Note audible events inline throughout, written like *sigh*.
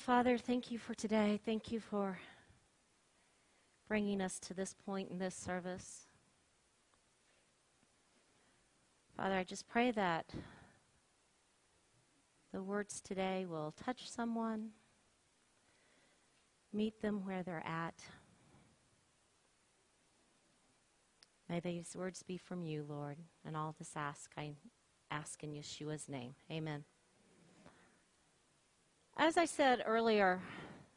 Father, thank you for today. Thank you for bringing us to this point in this service. Father, I just pray that the words today will touch someone, meet them where they're at. May these words be from you, Lord, and all this ask I ask in Yeshua's name. Amen. As I said earlier,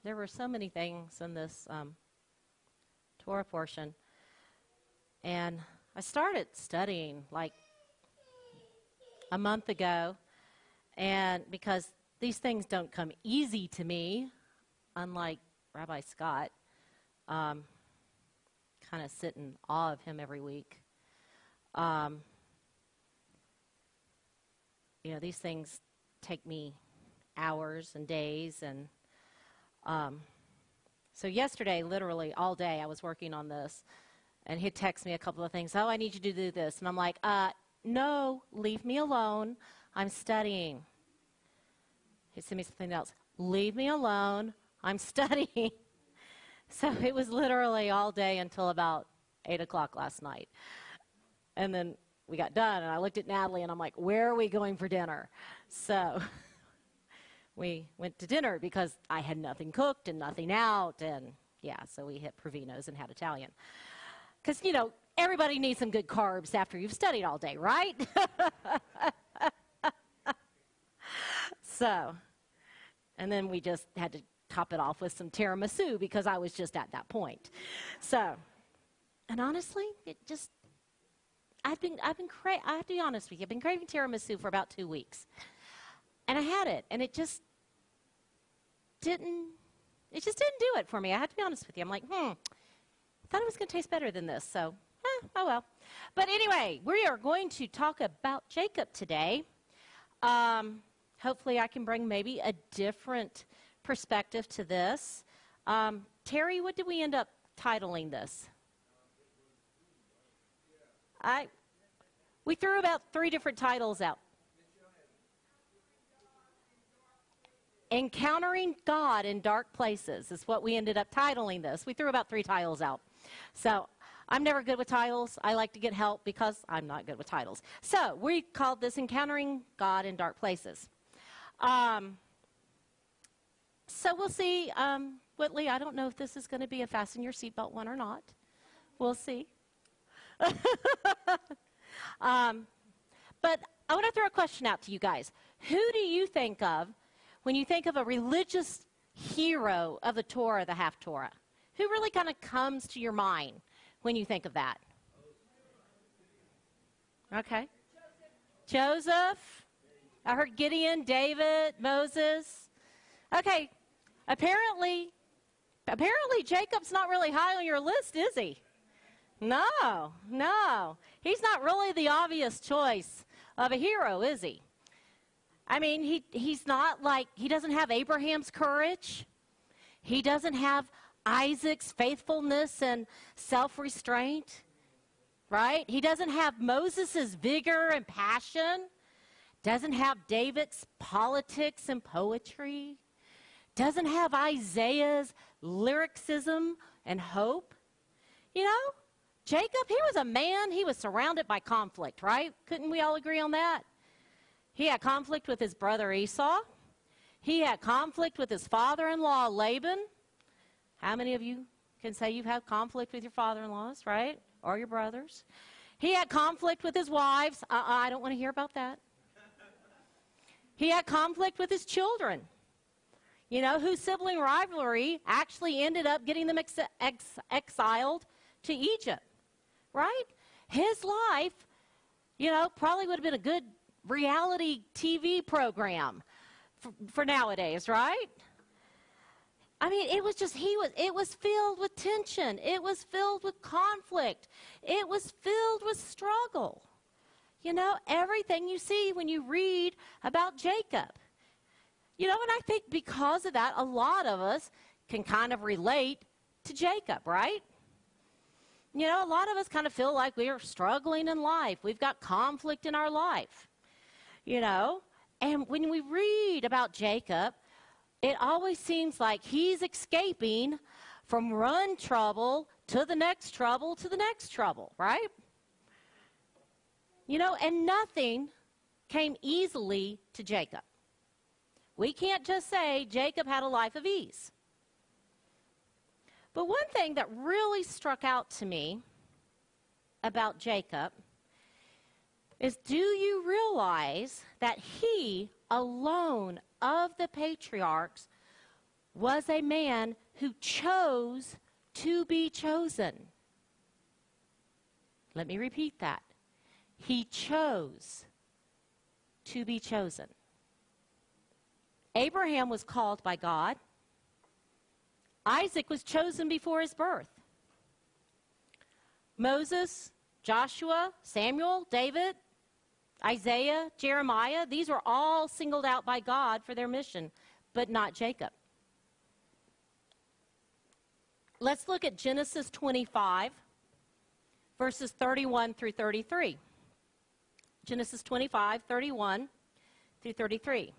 there were so many things in this um, Torah portion, and I started studying like a month ago, and because these things don't come easy to me, unlike Rabbi Scott, um, kind of sit in awe of him every week. Um, you know, these things take me hours and days, and um, so yesterday, literally all day, I was working on this, and he'd text me a couple of things. Oh, I need you to do this, and I'm like, uh, no, leave me alone. I'm studying. He sent me something else. Leave me alone. I'm *laughs* studying. so it was literally all day until about 8 o'clock last night. And then we got done, and I looked at Natalie, and I'm like, where are we going for dinner? So *laughs* we went to dinner because I had nothing cooked and nothing out. And yeah, so we hit Provino's and had Italian. Because, you know, everybody needs some good carbs after you've studied all day, right? *laughs* so, and then we just had to top it off with some tiramisu because I was just at that point. So, and honestly, it just, I've been, I've been, cra- I have to be honest with you, I've been craving tiramisu for about two weeks. And I had it, and it just didn't, it just didn't do it for me. I have to be honest with you. I'm like, hmm, I thought it was going to taste better than this, so eh, oh well. But anyway, we are going to talk about Jacob today. Um, hopefully, I can bring maybe a different perspective to this. Um, Terry, what did we end up titling this? I we threw about three different titles out. Encountering God in Dark Places is what we ended up titling this. We threw about three titles out. So I'm never good with titles. I like to get help because I'm not good with titles. So we called this Encountering God in Dark Places. Um, so we'll see. Um, Whitley, I don't know if this is going to be a fasten your seatbelt one or not. We'll see. *laughs* um, but I want to throw a question out to you guys. Who do you think of when you think of a religious hero of the Torah, the Haftorah, Who really kind of comes to your mind when you think of that? Okay. Joseph. I heard Gideon, David, Moses. Okay. Apparently, apparently Jacob's not really high on your list, is he? No, no. He's not really the obvious choice of a hero, is he? I mean, he, he's not like, he doesn't have Abraham's courage. He doesn't have Isaac's faithfulness and self restraint, right? He doesn't have Moses' vigor and passion, doesn't have David's politics and poetry, doesn't have Isaiah's lyricism and hope. You know, Jacob, he was a man, he was surrounded by conflict, right? Couldn't we all agree on that? He had conflict with his brother Esau. He had conflict with his father in law Laban. How many of you can say you've had conflict with your father in laws, right? Or your brothers? He had conflict with his wives. Uh-uh, I don't want to hear about that. he had conflict with his children, you know, whose sibling rivalry actually ended up getting them ex- ex- exiled to Egypt, right? His life, you know, probably would have been a good reality TV program for, for nowadays, right? I mean, it was just, he was, it was filled with tension. It was filled with conflict. It was filled with struggle. You know, everything you see when you read about Jacob. You know, and I think because of that, a lot of us can kind of relate to Jacob, right? You know, a lot of us kind of feel like we are struggling in life. We've got conflict in our life. You know, and when we read about Jacob, it always seems like he's escaping from one trouble to the next trouble to the next trouble, right? You know, and nothing came easily to Jacob. We can't just say Jacob had a life of ease. But one thing that really struck out to me about Jacob is do you realize that he alone of the patriarchs was a man who chose to be chosen? Let me repeat that. He chose to be chosen. Abraham was called by God. Isaac was chosen before his birth. Moses, Joshua, Samuel, David, Isaiah, Jeremiah, these were all singled out by God for their mission, but not Jacob. Let's look at Genesis 25, verses 31 through 33. Genesis 25, 31 through 33.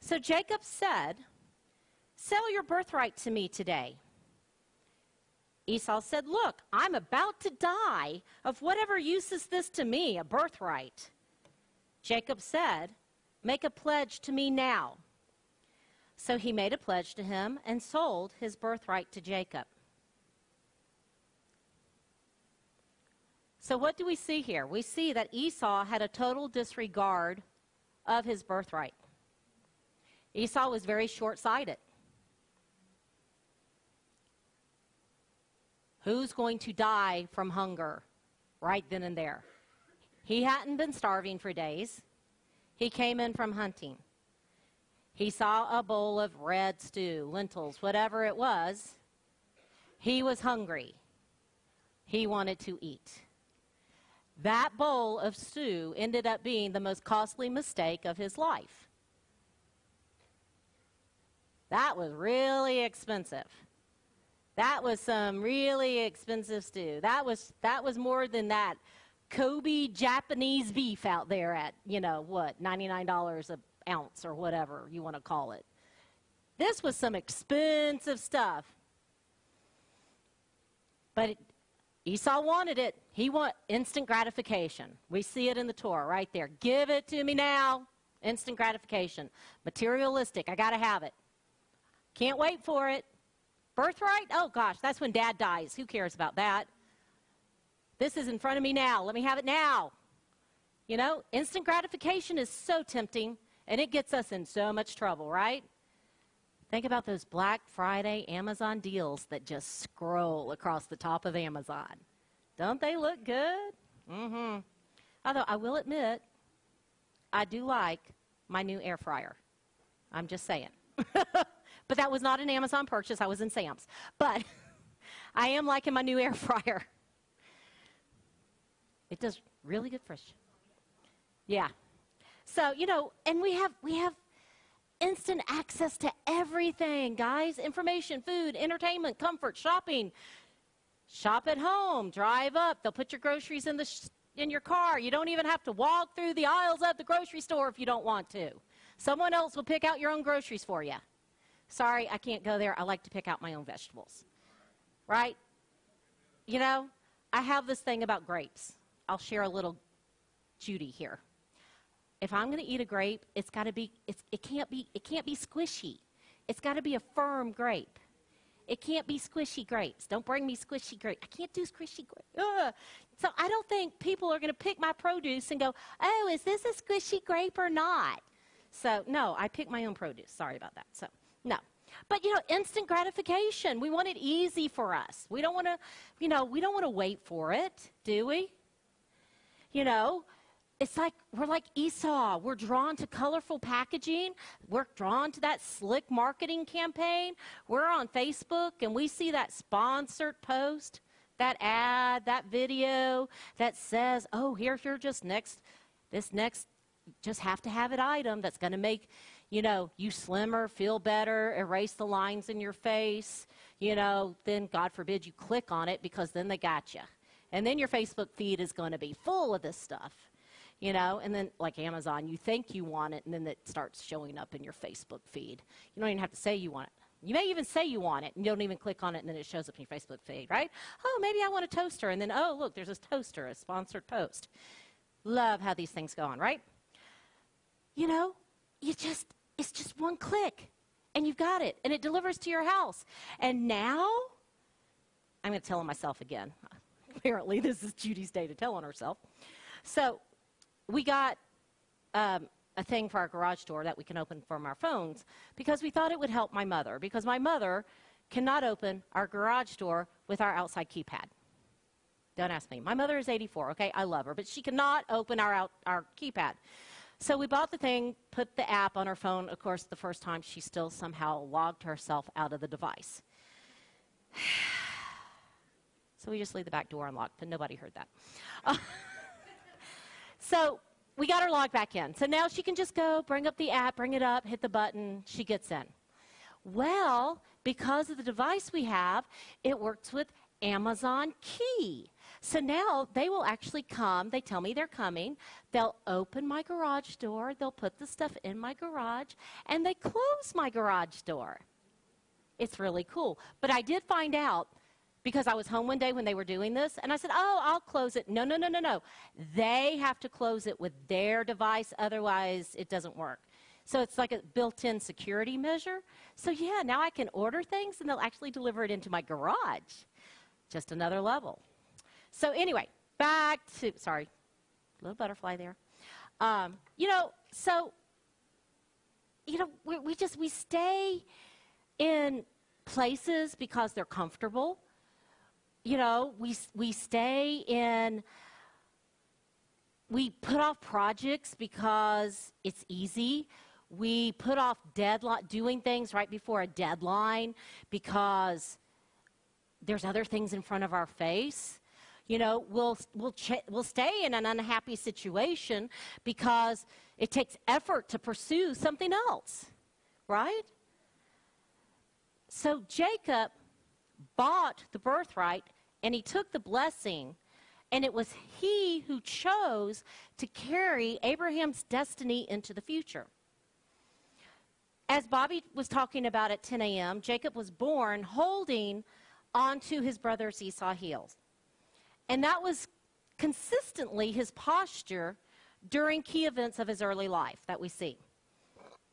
So Jacob said, Sell your birthright to me today. Esau said, Look, I'm about to die. Of whatever use is this to me, a birthright? Jacob said, Make a pledge to me now. So he made a pledge to him and sold his birthright to Jacob. So, what do we see here? We see that Esau had a total disregard of his birthright. Esau was very short sighted. Who's going to die from hunger right then and there? He hadn't been starving for days. He came in from hunting. He saw a bowl of red stew, lentils, whatever it was. He was hungry. He wanted to eat. That bowl of stew ended up being the most costly mistake of his life. That was really expensive. That was some really expensive stew. That was that was more than that Kobe Japanese beef out there at, you know, what, $99 an ounce or whatever you want to call it. This was some expensive stuff. But it, Esau wanted it. He want instant gratification. We see it in the Torah right there. Give it to me now. Instant gratification. Materialistic. I got to have it. Can't wait for it. Birthright? Oh gosh, that's when dad dies. Who cares about that? This is in front of me now. Let me have it now. You know, instant gratification is so tempting and it gets us in so much trouble, right? Think about those Black Friday Amazon deals that just scroll across the top of Amazon. Don't they look good? Mm-hmm. Although I will admit, I do like my new air fryer. I'm just saying. *laughs* but that was not an Amazon purchase. I was in Sam's. But *laughs* I am liking my new air *laughs* fryer. It does really good fish. Yeah. So, you know, and we have we have instant access to everything, guys. Information, food, entertainment, comfort, shopping. Shop at home, drive up. They'll put your groceries in the sh- in your car. You don't even have to walk through the aisles of the grocery store if you don't want to. Someone else will pick out your own groceries for you. Sorry, I can't go there. I like to pick out my own vegetables. Right? You know, I have this thing about grapes. I'll share a little Judy here. If I'm going to eat a grape, it's got to be it's, it can't be it can't be squishy. It's got to be a firm grape. It can't be squishy grapes. Don't bring me squishy grapes. I can't do squishy grapes. So I don't think people are going to pick my produce and go, "Oh, is this a squishy grape or not?" So no, I pick my own produce. Sorry about that. So no. But you know, instant gratification. We want it easy for us. We don't want to, you know, we don't want to wait for it, do we? You know, it's like we're like Esau. We're drawn to colorful packaging. We're drawn to that slick marketing campaign. We're on Facebook and we see that sponsored post, that ad, that video that says, "Oh, here's you're just next this next just have to have it item that's going to make, you know, you slimmer, feel better, erase the lines in your face, you know, then God forbid you click on it because then they got you." And then your Facebook feed is going to be full of this stuff. you know, and then like Amazon, you think you want it, and then it starts showing up in your Facebook feed. You don't even have to say you want it. You may even say you want it, and you don't even click on it, and then it shows up in your Facebook feed, right? Oh, maybe I want a toaster, and then, oh, look, there's this toaster, a sponsored post. Love how these things go on, right? You know, you just, it's just one click, and you've got it, and it delivers to your house. And now, I'm going to tell myself again. Apparently, this is Judy's day to tell on herself. So, we got um, a thing for our garage door that we can open from our phones because we thought it would help my mother because my mother cannot open our garage door with our outside keypad. Don't ask me. My mother is 84, okay? I love her, but she cannot open our out, our keypad. So we bought the thing, put the app on her phone. Of course, the first time she still somehow logged herself out of the device. *sighs* so we just leave the back door unlocked, but nobody heard that. *laughs* So we got her logged back in. So now she can just go, bring up the app, bring it up, hit the button, she gets in. Well, because of the device we have, it works with Amazon Key. So now they will actually come. They tell me they're coming. They'll open my garage door. They'll put the stuff in my garage and they close my garage door. It's really cool. But I did find out because I was home one day when they were doing this, and I said, Oh, I'll close it. No, no, no, no, no. They have to close it with their device, otherwise, it doesn't work. So it's like a built in security measure. So, yeah, now I can order things and they'll actually deliver it into my garage. Just another level. So, anyway, back to, sorry, little butterfly there. Um, you know, so, you know, we, we just, we stay in places because they're comfortable you know, we, we stay in, we put off projects because it's easy. We put off deadline, doing things right before a deadline because there's other things in front of our face. You know, we'll, we'll, we'll stay in an unhappy situation because it takes effort to pursue something else, right? So Jacob bought the birthright and he took the blessing. And it was he who chose to carry Abraham's destiny into the future. As Bobby was talking about at 10 a.m., Jacob was born holding onto his brother's Esau heels. And that was consistently his posture during key events of his early life that we see.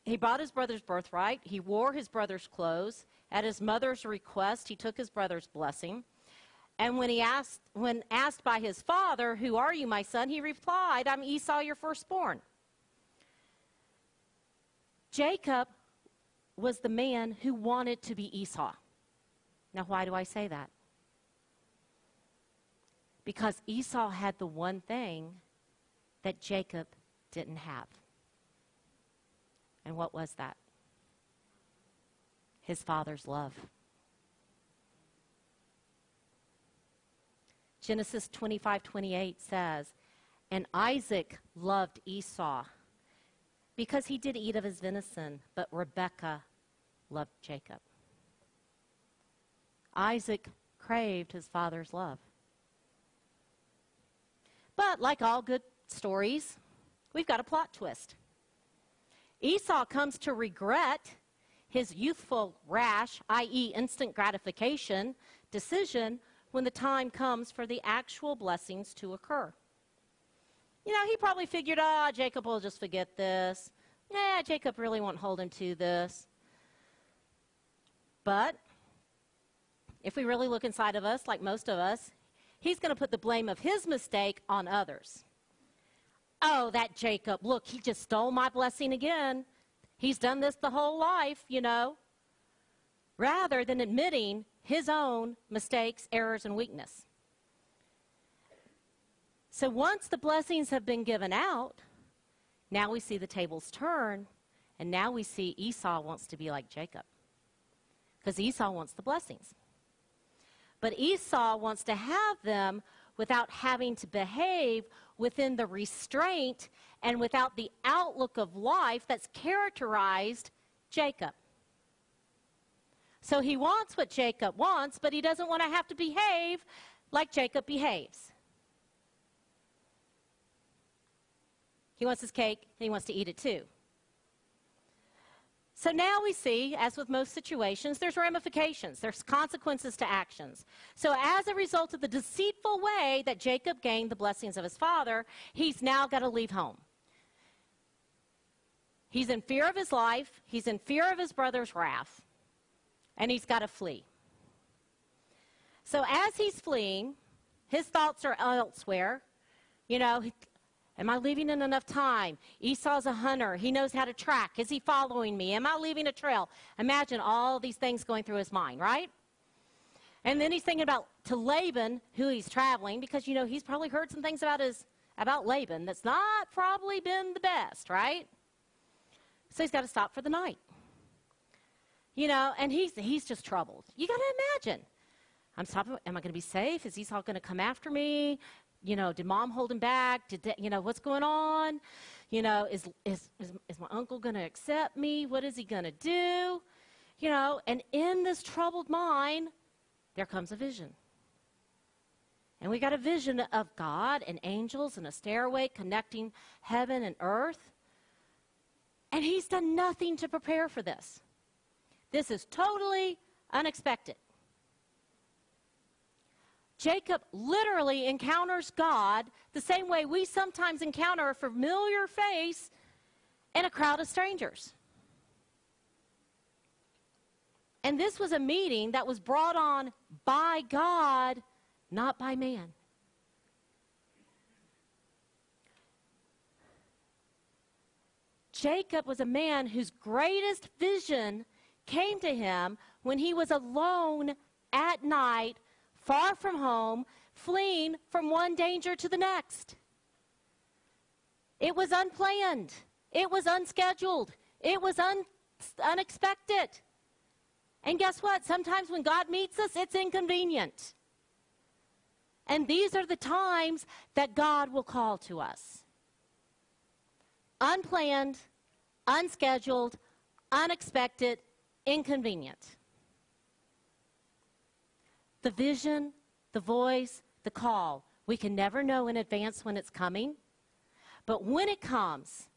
He bought his brother's birthright, he wore his brother's clothes, at his mother's request, he took his brother's blessing. And when he asked, when asked by his father, Who are you, my son? he replied, I'm Esau, your firstborn. Jacob was the man who wanted to be Esau. Now, why do I say that? Because Esau had the one thing that Jacob didn't have. And what was that? His father's love. Genesis 25 28 says, And Isaac loved Esau because he did eat of his venison, but Rebekah loved Jacob. Isaac craved his father's love. But like all good stories, we've got a plot twist. Esau comes to regret his youthful rash, i.e., instant gratification, decision when the time comes for the actual blessings to occur. You know, he probably figured, ah, oh, Jacob will just forget this. Yeah, Jacob really won't hold him to this. But if we really look inside of us, like most of us, he's going to put the blame of his mistake on others. Oh, that Jacob, look, he just stole my blessing again. He's done this the whole life, you know, rather than admitting his own mistakes, errors, and weakness. So once the blessings have been given out, now we see the tables turn, and now we see Esau wants to be like Jacob. Because Esau wants the blessings. But Esau wants to have them without having to behave within the restraint and without the outlook of life that's characterized Jacob. So he wants what Jacob wants, but he doesn't want to have to behave like Jacob behaves. He wants his cake, and he wants to eat it too. So now we see, as with most situations, there's ramifications, there's consequences to actions. So, as a result of the deceitful way that Jacob gained the blessings of his father, he's now got to leave home. He's in fear of his life, he's in fear of his brother's wrath, and he's got to flee. So, as he's fleeing, his thoughts are elsewhere. You know, Am I leaving in enough time? Esau's a hunter. He knows how to track. Is he following me? Am I leaving a trail? Imagine all these things going through his mind, right? And then he's thinking about to Laban, who he's traveling, because you know he's probably heard some things about his about Laban that's not probably been the best, right? So he's got to stop for the night. You know, and he's he's just troubled. You got to imagine. I'm stopping. Am I going to be safe? Is Esau going to come after me? You know, did mom hold him back? Did, you know, what's going on? You know, is, is, is, is my uncle going to accept me? What is he going to do? You know, and in this troubled mind, there comes a vision. And we got a vision of God and angels and a stairway connecting heaven and earth. And he's done nothing to prepare for this. This is totally unexpected. Jacob literally encounters God the same way we sometimes encounter a familiar face in a crowd of strangers. And this was a meeting that was brought on by God, not by man. Jacob was a man whose greatest vision came to him when he was alone at night far from home, fleeing from one danger to the next. It was unplanned, it was unscheduled, it was un- unexpected. And guess what? Sometimes when God meets us, it's inconvenient. And these are the times that God will call to us unplanned, unscheduled, unexpected, inconvenient the vision, the voice, the call. We can never know in advance when it's coming. But when it comes,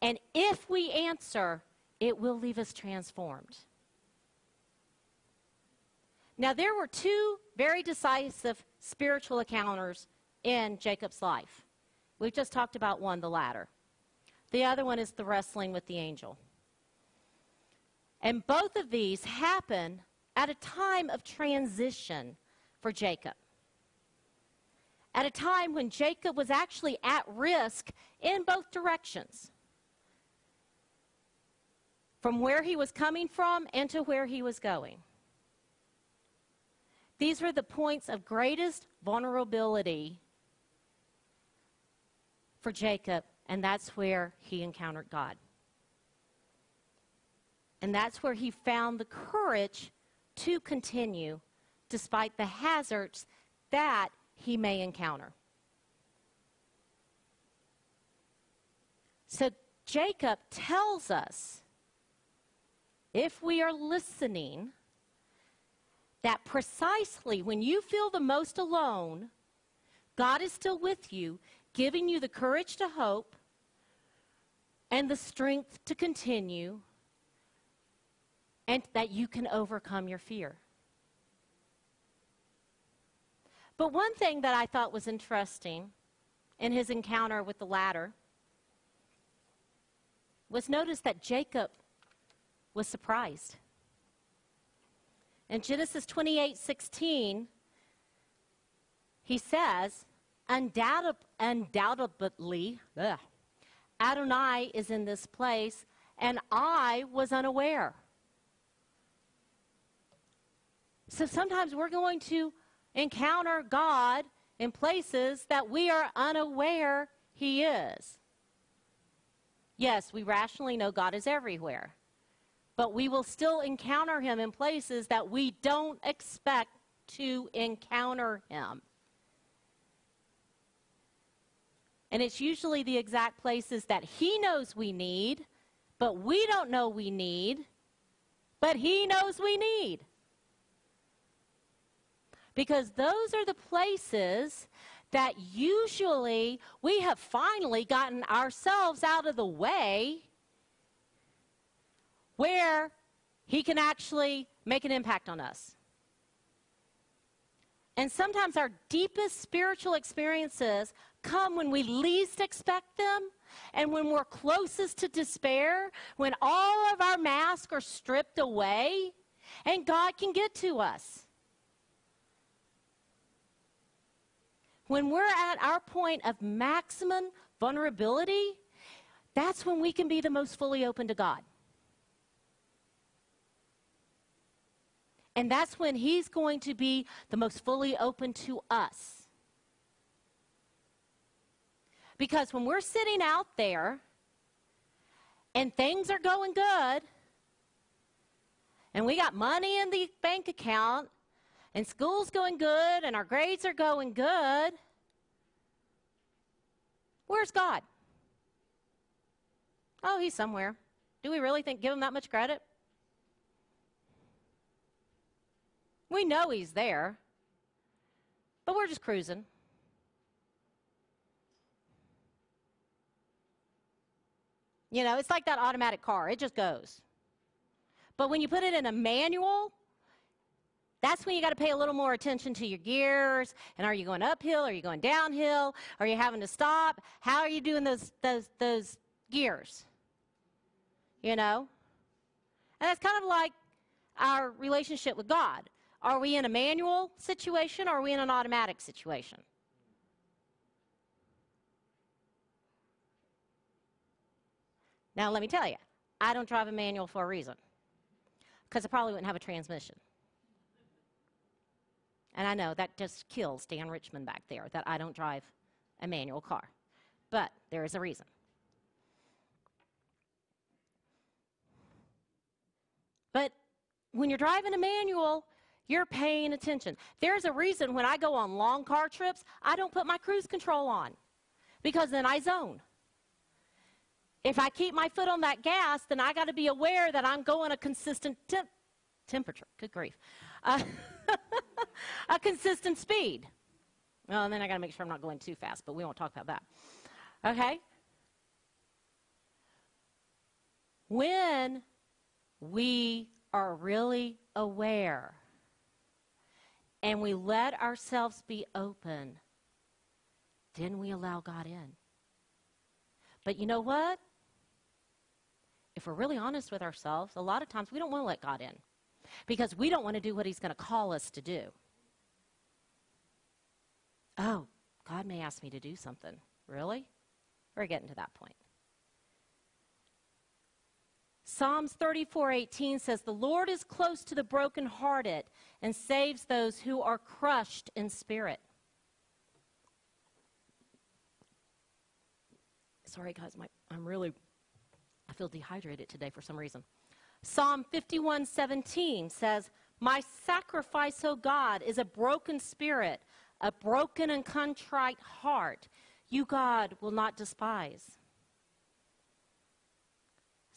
and if we answer, it will leave us transformed. Now, there were two very decisive spiritual encounters in Jacob's life. We've just talked about one, the ladder. The other one is the wrestling with the angel. And both of these happen at a time of transition for Jacob. At a time when Jacob was actually at risk in both directions from where he was coming from and to where he was going. These were the points of greatest vulnerability for Jacob, and that's where he encountered God. And that's where he found the courage to continue despite the hazards that he may encounter. So Jacob tells us if we are listening, that precisely when you feel the most alone, God is still with you, giving you the courage to hope and the strength to continue and that you can overcome your fear. But one thing that I thought was interesting in his encounter with the ladder was notice that Jacob was surprised. In Genesis 28 16, he says, undoubtedly, ugh, Adonai is in this place, and I was unaware. So sometimes we're going to encounter God in places that we are unaware He is. Yes, we rationally know God is everywhere, but we will still encounter Him in places that we don't expect to encounter Him. And it's usually the exact places that He knows we need, but we don't know we need, but He knows we need because those are the places that usually we have finally gotten ourselves out of the way where he can actually make an impact on us. And sometimes our deepest spiritual experiences come when we least expect them and when we're closest to despair, when all of our masks are stripped away and God can get to us. When we're at our point of maximum vulnerability, that's when we can be the most fully open to God. And that's when He's going to be the most fully open to us. Because when we're sitting out there and things are going good, and we got money in the bank account, and school's going good, and our grades are going good, where's God? Oh, he's somewhere. Do we really think give him that much credit? We know he's there, but we're just cruising. You know, it's like that automatic car, it just goes. But when you put it in a manual, that's when you got to pay a little more attention to your gears. And are you going uphill? Are you going downhill? Are you having to stop? How are you doing those, those, those gears? You know? And that's kind of like our relationship with God. Are we in a manual situation or are we in an automatic situation? Now, let me tell you, I don't drive a manual for a reason because I probably wouldn't have a transmission. And I know that just kills Dan Richmond back there that I don't drive a manual car. But there is a reason. But when you're driving a manual, you're paying attention. There's a reason when I go on long car trips, I don't put my cruise control on because then I zone. If I keep my foot on that gas, then I got to be aware that I'm going a consistent temp- temperature. Good grief. Uh, *laughs* *laughs* a consistent speed. Well, and then I got to make sure I'm not going too fast, but we won't talk about that. Okay? When we are really aware and we let ourselves be open, then we allow God in. But you know what? If we're really honest with ourselves, a lot of times we don't want to let God in because we don't want to do what He's going to call us to do. Oh, God may ask me to do something. Really? We're getting to that point. Psalms 34:18 says, "The Lord is close to the brokenhearted and saves those who are crushed in spirit." Sorry guys, my, I'm really I feel dehydrated today for some reason. Psalm 51:17 says, "My sacrifice, O God, is a broken spirit, a broken and contrite heart. You, God, will not despise."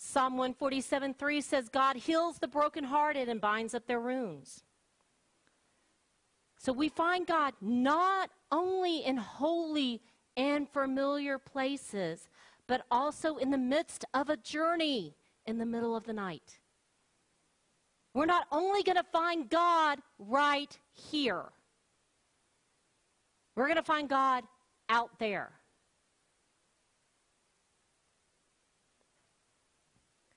Psalm 147 3 says, God heals the brokenhearted and binds up their wounds. So we find God not only in holy and familiar places, but also in the midst of a journey in the middle of the night. We're not only going to find God right here, we're going to find God out there.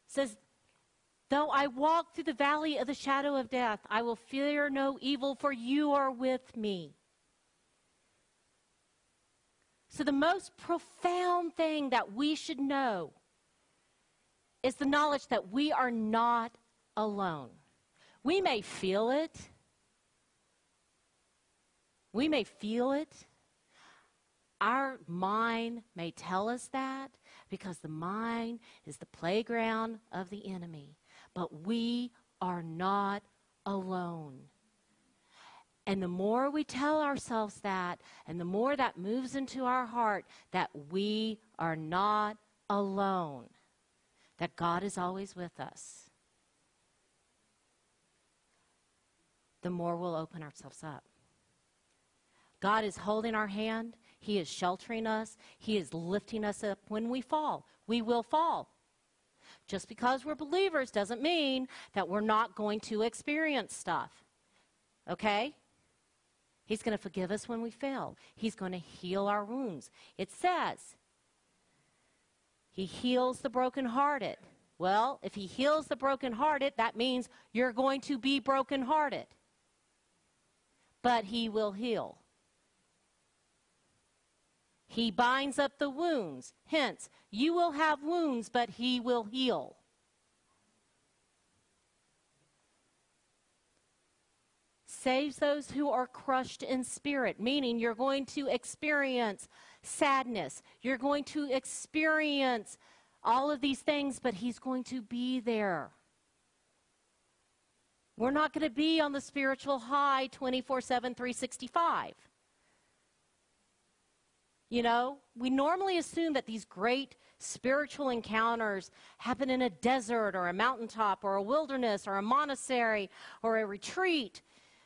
says, Though I walk through the valley of the shadow of death, I will fear no evil, for you are with me. So, the most profound thing that we should know is the knowledge that we are not alone. We may feel it, we may feel it. Our mind may tell us that, because the mind is the playground of the enemy. But we are not alone. And the more we tell ourselves that, and the more that moves into our heart that we are not alone, that God is always with us, the more we'll open ourselves up. God is holding our hand. He is sheltering us. He is lifting us up when we fall. We will fall. Just because we're believers doesn't mean that we're not going to experience stuff. Okay? He's going to forgive us when we fail. He's going to heal our wounds. It says, He heals the brokenhearted. Well, if He heals the brokenhearted, that means you're going to be brokenhearted. But He will heal. He binds up the wounds. Hence, you will have wounds, but He will heal. saves those who are crushed in spirit, meaning you're going to experience sadness. You're going to experience all of these things, but He's going to be there. We're not going to be on the spiritual high 24 7, 365. You know, we normally assume that these great spiritual encounters happen in a desert or a mountaintop or a wilderness or a monastery or a retreat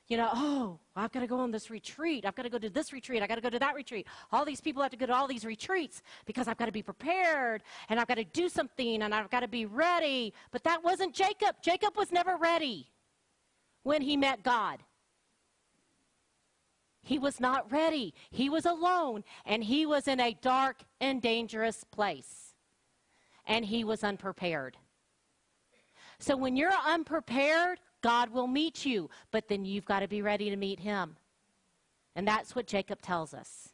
you know, oh, I've got to go on this retreat. I've got to go to this retreat. I've got to go to that retreat. All these people have to go to all these retreats because I've got to be prepared and I've got to do something and I've got to be ready. But that wasn't Jacob. Jacob was never ready when he met God. He was not ready. He was alone and he was in a dark and dangerous place. And he was unprepared. So when you're unprepared, God will meet you, but then you've got to be ready to meet him. And that's what Jacob tells us.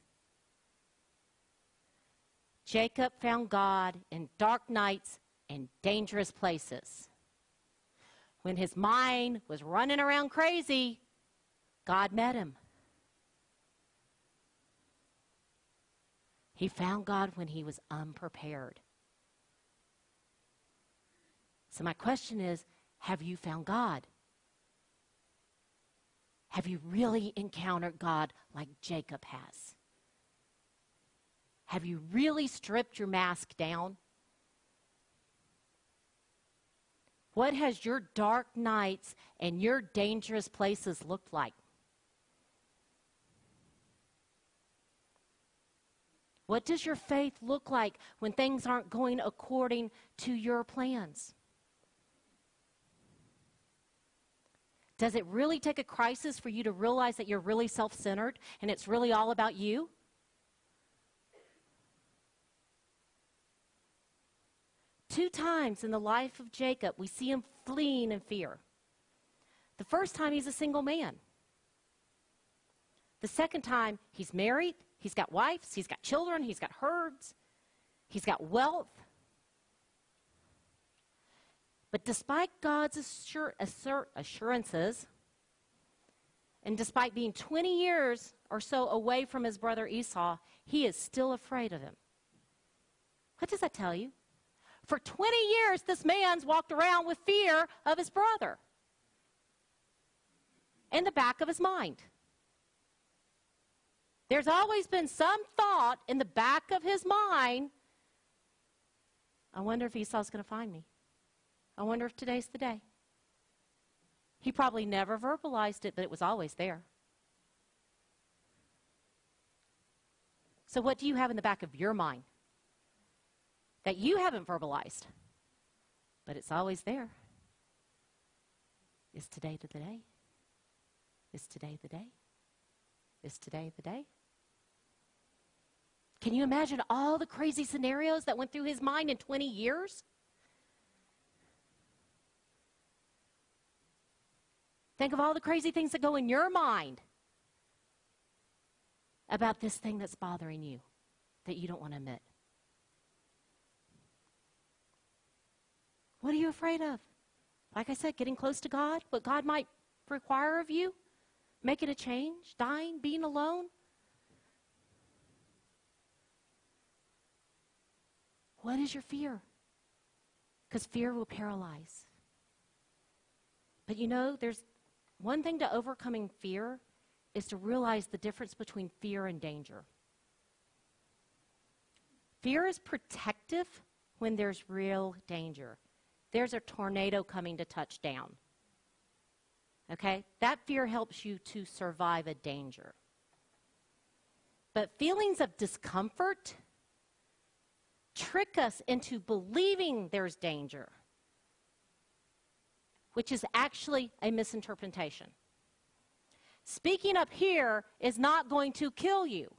Jacob found God in dark nights and dangerous places. When his mind was running around crazy, God met him. He found God when he was unprepared. So, my question is have you found God? Have you really encountered God like Jacob has? Have you really stripped your mask down? What has your dark nights and your dangerous places looked like? What does your faith look like when things aren't going according to your plans? Does it really take a crisis for you to realize that you're really self centered and it's really all about you? Two times in the life of Jacob, we see him fleeing in fear. The first time, he's a single man. The second time, he's married, he's got wives, he's got children, he's got herds, he's got wealth. But despite God's assur- assur- assurances, and despite being 20 years or so away from his brother Esau, he is still afraid of him. What does that tell you? For 20 years, this man's walked around with fear of his brother in the back of his mind. There's always been some thought in the back of his mind I wonder if Esau's going to find me. I wonder if today's the day. He probably never verbalized it, but it was always there. So, what do you have in the back of your mind that you haven't verbalized, but it's always there? Is today the day? Is today the day? Is today the day? Can you imagine all the crazy scenarios that went through his mind in 20 years? Think of all the crazy things that go in your mind about this thing that's bothering you that you don't want to admit. What are you afraid of? Like I said, getting close to God, what God might require of you, making a change, dying, being alone. What is your fear? Because fear will paralyze. But you know, there's one thing to overcoming fear is to realize the difference between fear and danger. Fear is protective when there's real danger. There's a tornado coming to touch down. Okay? That fear helps you to survive a danger. But feelings of discomfort trick us into believing there's danger, which is actually a misinterpretation. Speaking up here is not going to kill you.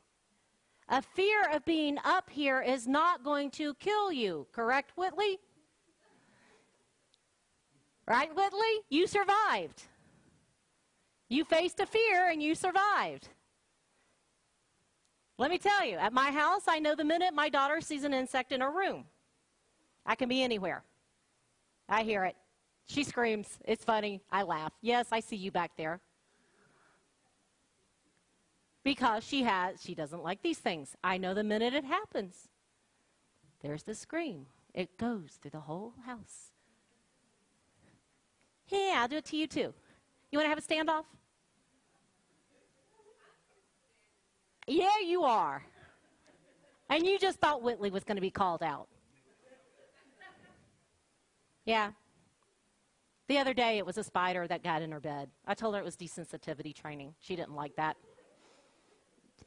A fear of being up here is not going to kill you. Correct, Whitley? Right, Whitley? You survived. You faced a fear and you survived. Let me tell you, at my house, I know the minute my daughter sees an insect in her room. I can be anywhere. I hear it. She screams. It's funny. I laugh. Yes, I see you back there. Because she has she doesn't like these things. I know the minute it happens. There's the scream. It goes through the whole house. Yeah, I'll do it to you too. You want to have a standoff? Yeah, you are. And you just thought Whitley was going to be called out. Yeah. The other day, it was a spider that got in her bed. I told her it was desensitivity training. She didn't like that.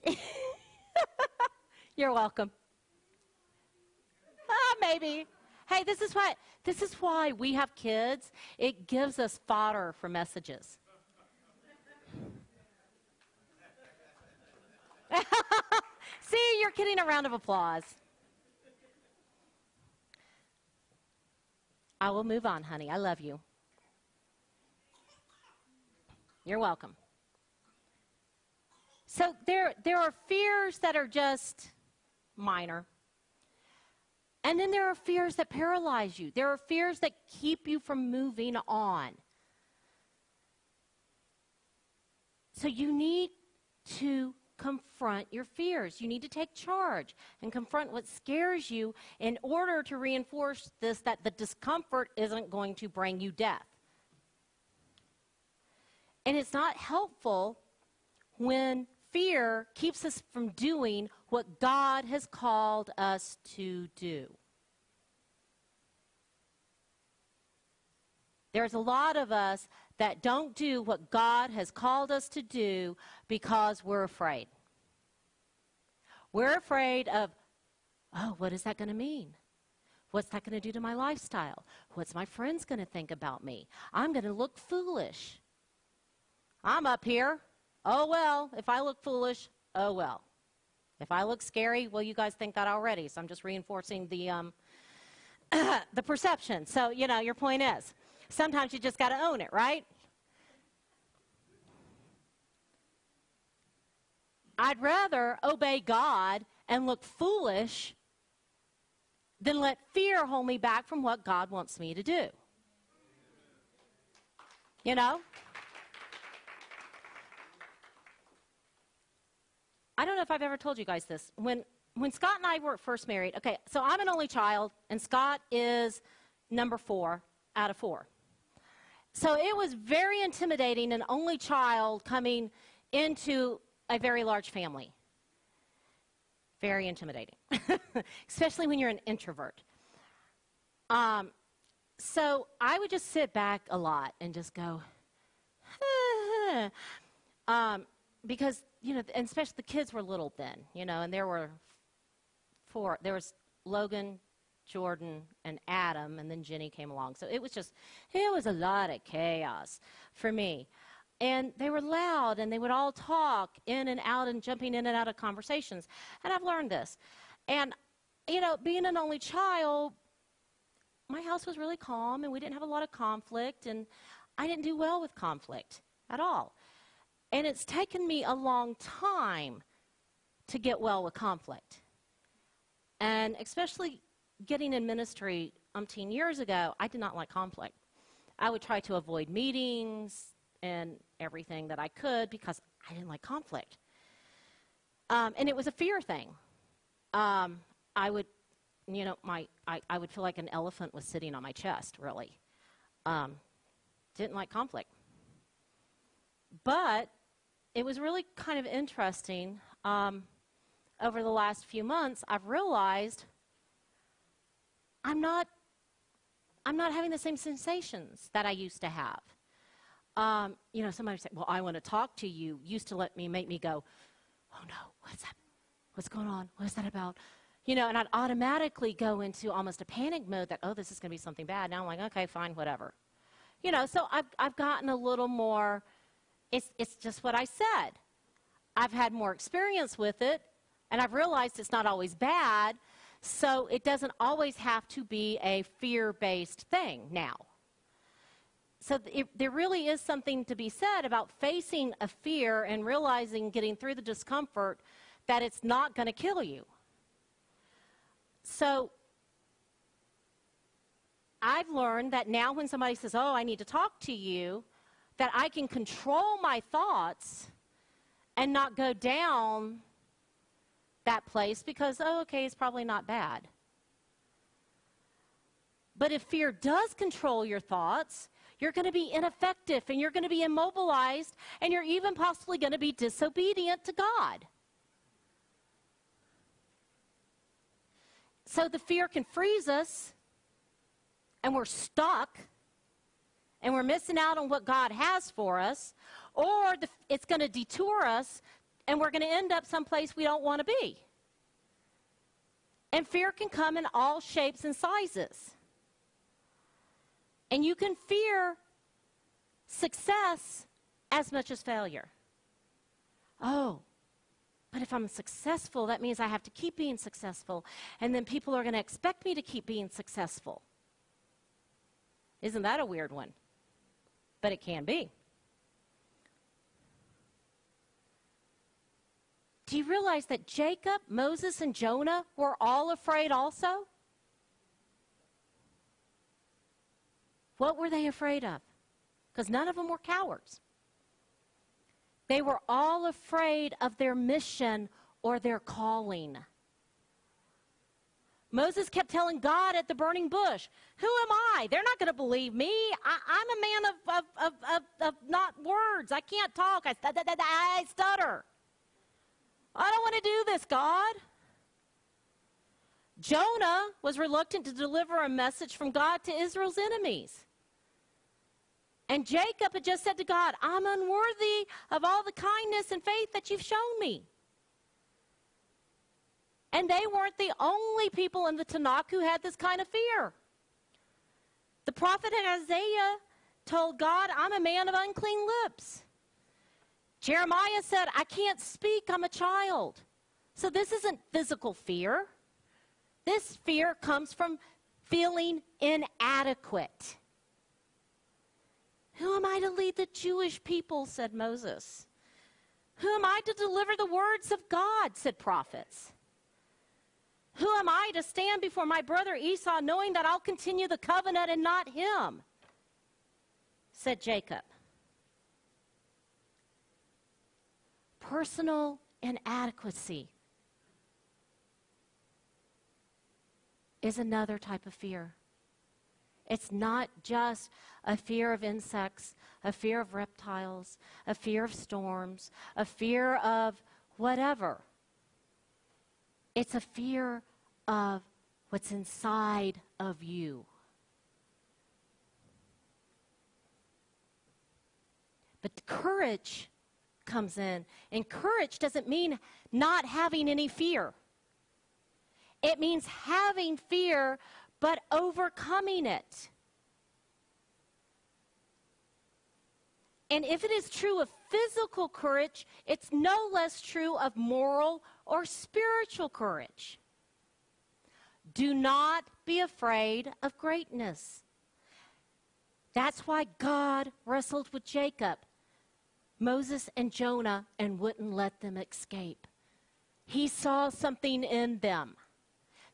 *laughs* You're welcome. Ah, maybe. Hey, this is why this is why we have kids. It gives us fodder for messages. *laughs* See, you're getting a round of applause. I will move on, honey. I love you. You're welcome. So there, there are fears that are just minor. And then there are fears that paralyze you. There are fears that keep you from moving on. So you need to confront your fears. You need to take charge and confront what scares you in order to reinforce this that the discomfort isn't going to bring you death. And it's not helpful when fear keeps us from doing what God has called us to do. There's a lot of us that don't do what God has called us to do because we're afraid. We're afraid of, oh, what is that going to mean? What's that going to do to my lifestyle? What's my friends going to think about me? I'm going to look foolish. I'm up here. Oh, well, if I look foolish, oh, well. If I look scary, well, you guys think that already, so I'm just reinforcing the, um, *coughs* the perception. So, you know, your point is sometimes you just got to own it, right? I'd rather obey God and look foolish than let fear hold me back from what God wants me to do. You know? I don't know if I've ever told you guys this. When when Scott and I were first married, okay, so I'm an only child, and Scott is number four out of four. So it was very intimidating, an only child coming into a very large family. Very intimidating, *laughs* especially when you're an introvert. Um, so I would just sit back a lot and just go, *laughs* um, because you know, and especially the kids were little then, you know, and there were four. There was Logan, Jordan, and Adam, and then Jenny came along. So it was just, it was a lot of chaos for me. And they were loud, and they would all talk in and out and jumping in and out of conversations. And I've learned this. And, you know, being an only child, my house was really calm, and we didn't have a lot of conflict, and I didn't do well with conflict at all. And it's taken me a long time to get well with conflict. And especially getting in ministry umpteen years ago, I did not like conflict. I would try to avoid meetings and everything that I could because I didn't like conflict. Um, and it was a fear thing. Um, I would, you know, my I, I would feel like an elephant was sitting on my chest, really. Um, didn't like conflict. But it was really kind of interesting. Um, over the last few months, I've realized I'm not, I'm not having the same sensations that I used to have. Um, you know, somebody say, "Well, I want to talk to you." Used to let me make me go, "Oh no, what's that? What's going on? What is that about? You know, and I'd automatically go into almost a panic mode that, oh, this is going to be something bad. Now I'm like, okay, fine, whatever. You know, so I've, I've gotten a little more, it's, it's just what I said. I've had more experience with it, and I've realized it's not always bad, so it doesn't always have to be a fear based thing now. So it, there really is something to be said about facing a fear and realizing, getting through the discomfort, that it's not going to kill you. So I've learned that now when somebody says, Oh, I need to talk to you, that I can control my thoughts and not go down that place because, oh, okay, it's probably not bad. But if fear does control your thoughts, you're going to be ineffective and you're going to be immobilized and you're even possibly going to be disobedient to God. So the fear can freeze us and we're stuck and we're missing out on what God has for us, or the, it's going to detour us and we're going to end up someplace we don't want to be. And fear can come in all shapes and sizes. And you can fear success as much as failure. Oh, but if I'm successful, that means I have to keep being successful. And then people are going to expect me to keep being successful. Isn't that a weird one? But it can be. Do you realize that Jacob, Moses, and Jonah were all afraid also? What were they afraid of? Because none of them were cowards. They were all afraid of their mission or their calling. Moses kept telling God at the burning bush, Who am I? They're not going to believe me. I, am a man of, of, of, of, not words. I can't talk. I, I stutter. I don't want to do this, God. Jonah was reluctant to deliver a message from God to Israel's enemies. And Jacob had just said to God, I'm unworthy of all the kindness and faith that you've shown me. And they weren't the only people in the Tanakh who had this kind of fear. The prophet Isaiah told God, I'm a man of unclean lips. Jeremiah said, I can't speak, I'm a child. So this isn't physical fear. This fear comes from feeling inadequate. Who am I to lead the Jewish people, said Moses. Who am I to deliver the words of God, said prophets. Who am I to stand before my brother Esau knowing that I'll continue the covenant and not him? said Jacob. personal inadequacy is another type of fear. It's not just a fear of insects, a fear of reptiles, a fear of storms, a fear of whatever. It's a fear of what's inside of you. But courage comes in. And courage doesn't mean not having any fear, it means having fear but overcoming it. And if it is true of physical courage, it's no less true of moral or spiritual courage. Do not be afraid of greatness. That's why God wrestled with Jacob. Moses and Jonah and wouldn't let them escape. He saw something in them,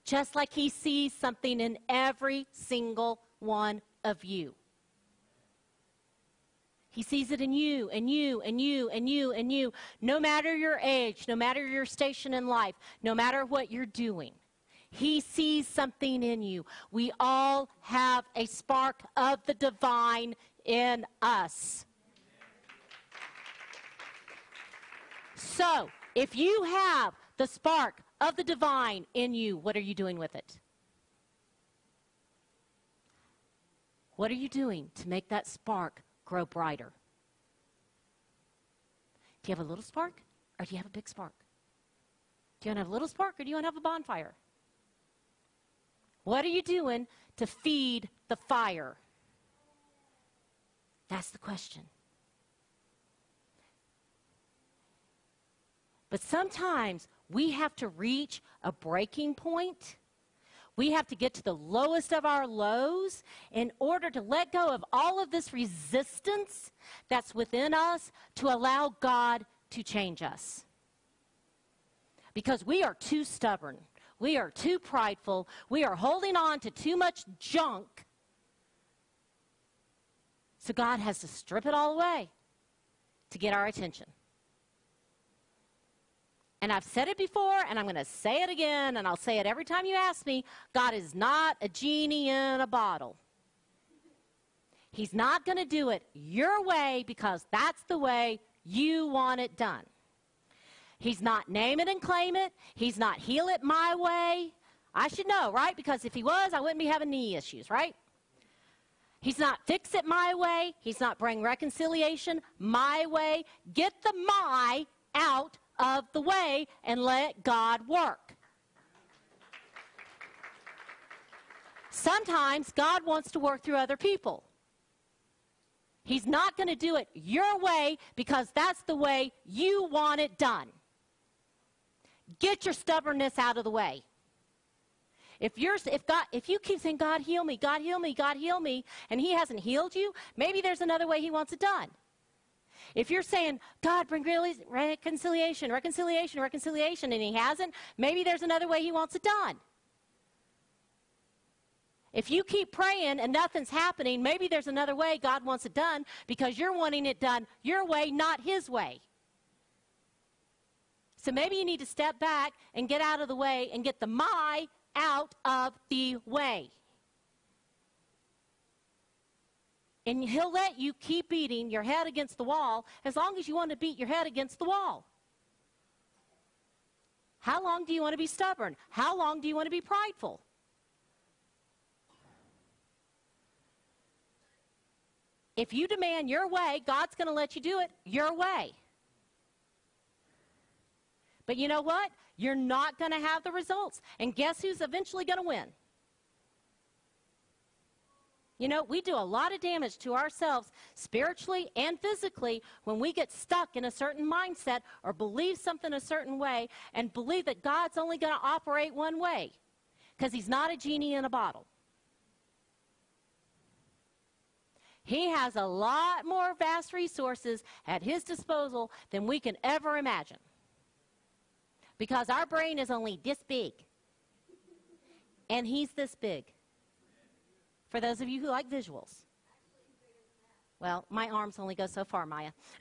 just like he sees something in every single one of you. He sees it in you and you and you and you and you, no matter your age, no matter your station in life, no matter what you're doing. He sees something in you. We all have a spark of the divine in us. So, if you have the spark of the divine in you, what are you doing with it? What are you doing to make that spark grow brighter? Do you have a little spark or do you have a big spark? Do you want to have a little spark or do you want to have a bonfire? What are you doing to feed the fire? That's the question. But sometimes we have to reach a breaking point. We have to get to the lowest of our lows in order to let go of all of this resistance that's within us to allow God to change us. Because we are too stubborn. We are too prideful. We are holding on to too much junk. So God has to strip it all away to get our attention. And I've said it before, and I'm going to say it again, and I'll say it every time you ask me God is not a genie in a bottle. He's not going to do it your way because that's the way you want it done. He's not name it and claim it. He's not heal it my way. I should know, right? Because if he was, I wouldn't be having knee issues, right? He's not fix it my way. He's not bring reconciliation my way. Get the my out of the way and let God work. Sometimes God wants to work through other people. He's not going to do it your way because that's the way you want it done. Get your stubbornness out of the way. If you're if God if you keep saying God heal me, God heal me, God heal me and he hasn't healed you, maybe there's another way he wants it done. If you're saying, God, bring reconciliation, reconciliation, reconciliation, and He hasn't, maybe there's another way He wants it done. If you keep praying and nothing's happening, maybe there's another way God wants it done because you're wanting it done your way, not His way. So maybe you need to step back and get out of the way and get the my out of the way. And he'll let you keep beating your head against the wall as long as you want to beat your head against the wall. How long do you want to be stubborn? How long do you want to be prideful? If you demand your way, God's going to let you do it your way. But you know what? You're not going to have the results. And guess who's eventually going to win? You know, we do a lot of damage to ourselves spiritually and physically when we get stuck in a certain mindset or believe something a certain way and believe that God's only going to operate one way because He's not a genie in a bottle. He has a lot more vast resources at His disposal than we can ever imagine because our brain is only this big and He's this big for those of you who like visuals. Well, my arms only go so far, Maya. *laughs*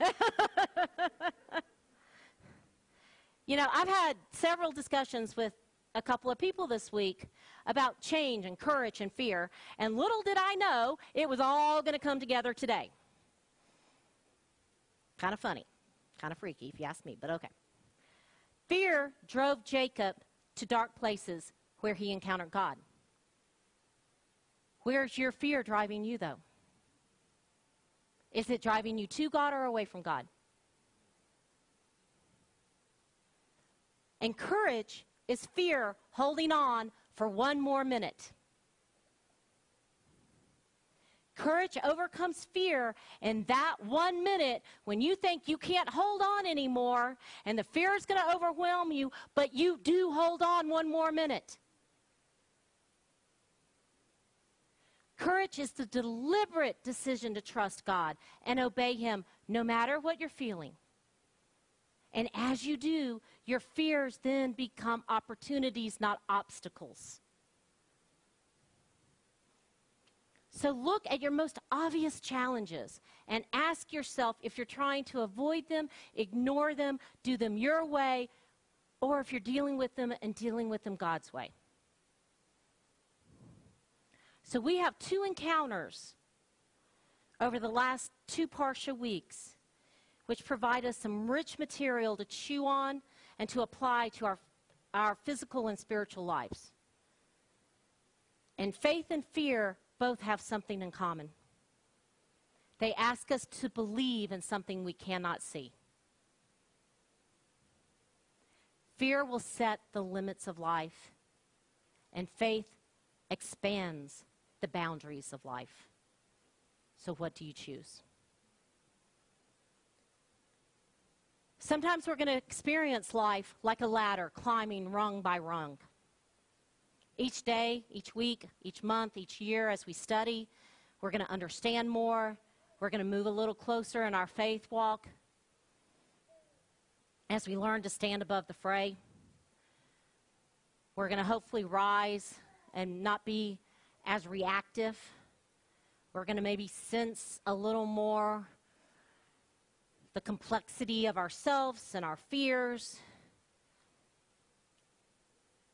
you know, I've had several discussions with a couple of people this week about change and courage and fear, and little did I know it was all going to come together today. Kind of funny, kind of freaky, if you ask me, but okay. Fear drove Jacob to dark places where he encountered God. Where's your fear driving you, though? Is it driving you to God or away from God? And courage is fear holding on for one more minute. Courage overcomes fear, and that one minute when you think you can't hold on anymore and the fear is going to overwhelm you, but you do hold on one more minute. Courage is the deliberate decision to trust God and obey Him no matter what you're feeling. And as you do, your fears then become opportunities, not obstacles. So look at your most obvious challenges and ask yourself if you're trying to avoid them, ignore them, do them your way, or if you're dealing with them and dealing with them God's way. So we have two encounters over the last two Parsha weeks, which provide us some rich material to chew on and to apply to our, our physical and spiritual lives. And faith and fear both have something in common. They ask us to believe in something we cannot see. Fear will set the limits of life, and faith expands the boundaries of life. So, what do you choose? Sometimes we're going to experience life like a ladder, climbing rung by rung. Each day, each week, each month, each year, as we study, we're going to understand more. We're going to move a little closer in our faith walk as we learn to stand above the fray. We're going to hopefully rise and not be as reactive. We're going to maybe sense a little more the complexity of ourselves and our fears.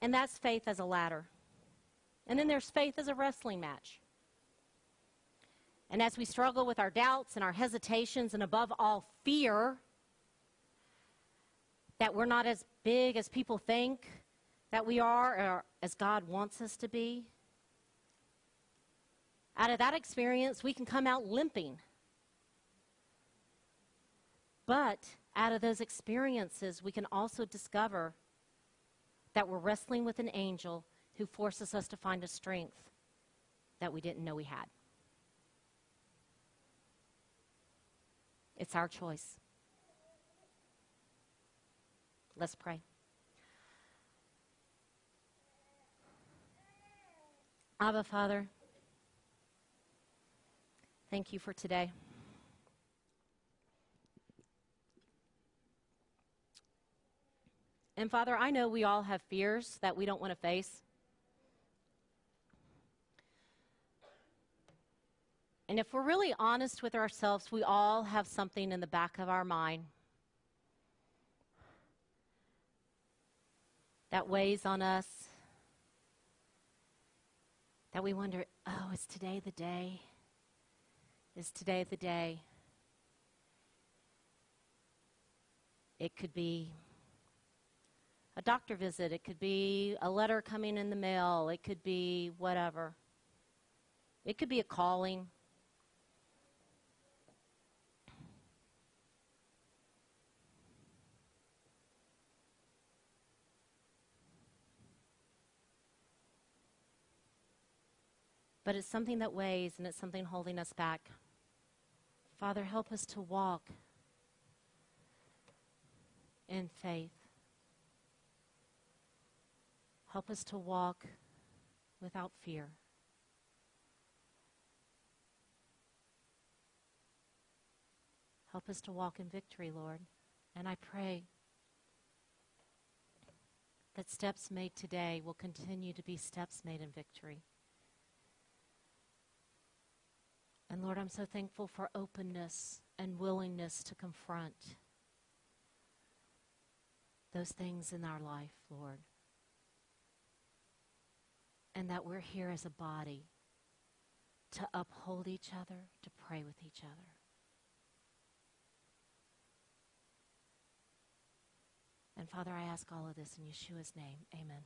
And that's faith as a ladder. And then there's faith as a wrestling match. And as we struggle with our doubts and our hesitations, and above all, fear that we're not as big as people think that we are, or as God wants us to be, out of that experience, we can come out limping. But out of those experiences, we can also discover that we're wrestling with an angel who forces us to find a strength that we didn't know we had. It's our choice. Let's pray. Abba, Father, thank you for today. And Father, I know we all have fears that we don't want to face. And if we're really honest with ourselves, we all have something in the back of our mind that weighs on us, that we wonder, oh, is today the day? Is today the day? It could be a doctor visit, it could be a letter coming in the mail, it could be whatever. It could be a calling. But it's something that weighs and it's something holding us back. Father, help us to walk in faith. Help us to walk without fear. Help us to walk in victory, Lord. And I pray that steps made today will continue to be steps made in victory. And Lord, I'm so thankful for openness and willingness to confront those things in our life, Lord and that we're here as a body to uphold each other, to pray with each other. And Father, I ask all of this in Yeshua's name. Amen.